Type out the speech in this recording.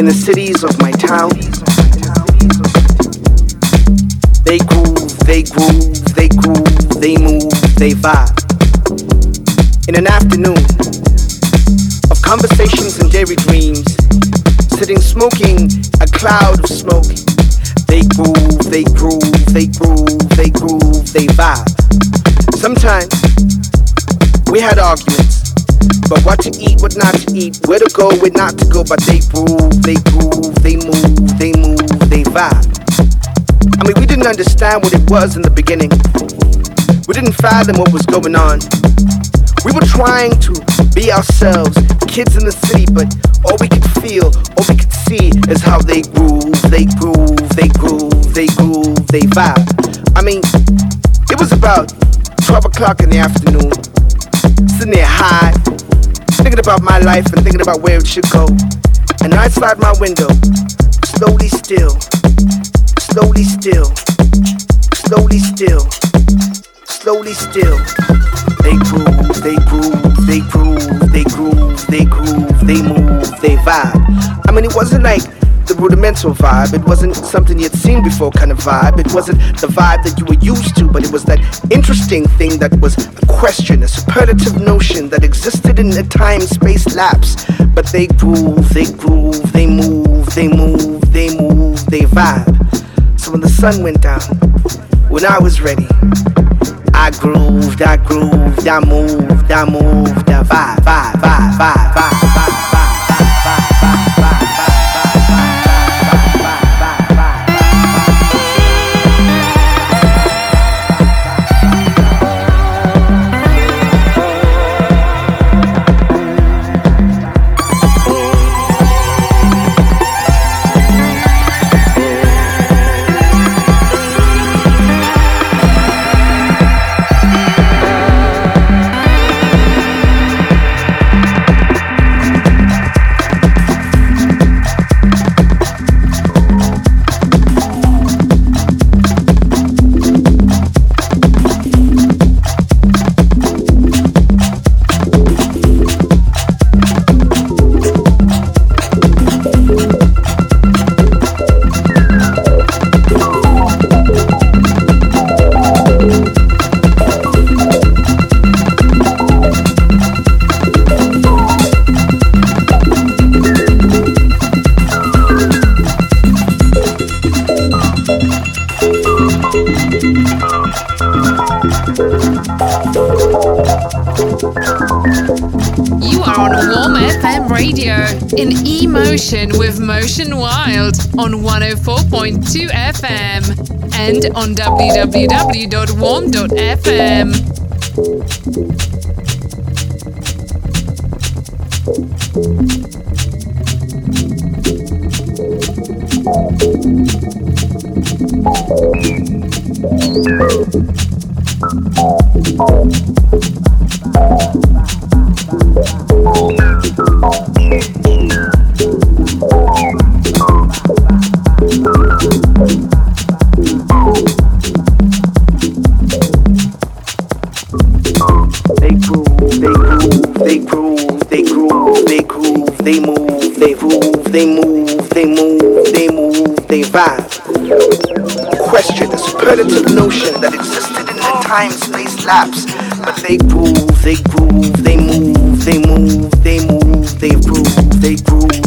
In the cities of my town, they groove, they groove, they groove, they move, they vibe. In an afternoon of conversations and dairy dreams, sitting smoking a cloud of smoke, they groove, they groove, they groove, they groove, they vibe. Sometimes we had arguments, but what to eat, what not go with not to go, but they groove, they groove, they move, they move, they vibe. I mean, we didn't understand what it was in the beginning. We didn't fathom what was going on. We were trying to be ourselves, kids in the city, but all we could feel, all we could see is how they groove, they groove, they groove, they groove, they vibe. I mean, it was about 12 o'clock in the afternoon, sitting there high, thinking about my life and thinking about where it should go. And I slide my window, slowly still, slowly still, slowly still, slowly still. They groove, they groove, they groove, they groove, they groove, they move, they vibe. I mean, it wasn't like the rudimental vibe. It wasn't something you'd seen before kind of vibe. It wasn't the vibe that you were used to, but it was that interesting thing that was a question, a superlative notion that existed in a time space lapse. But they groove, they groove, they move, they move, they move, they vibe. So when the sun went down, when I was ready, I grooved, I grooved, I moved, I moved, I vibe, vibe, vibe, vibe, vibe. On www.warm.fm. they move, they move, they move, they move, they vibe. Question, a superlative notion that existed in the time space lapse. But they groove, they groove, they move, they move, they move, they groove, they groove,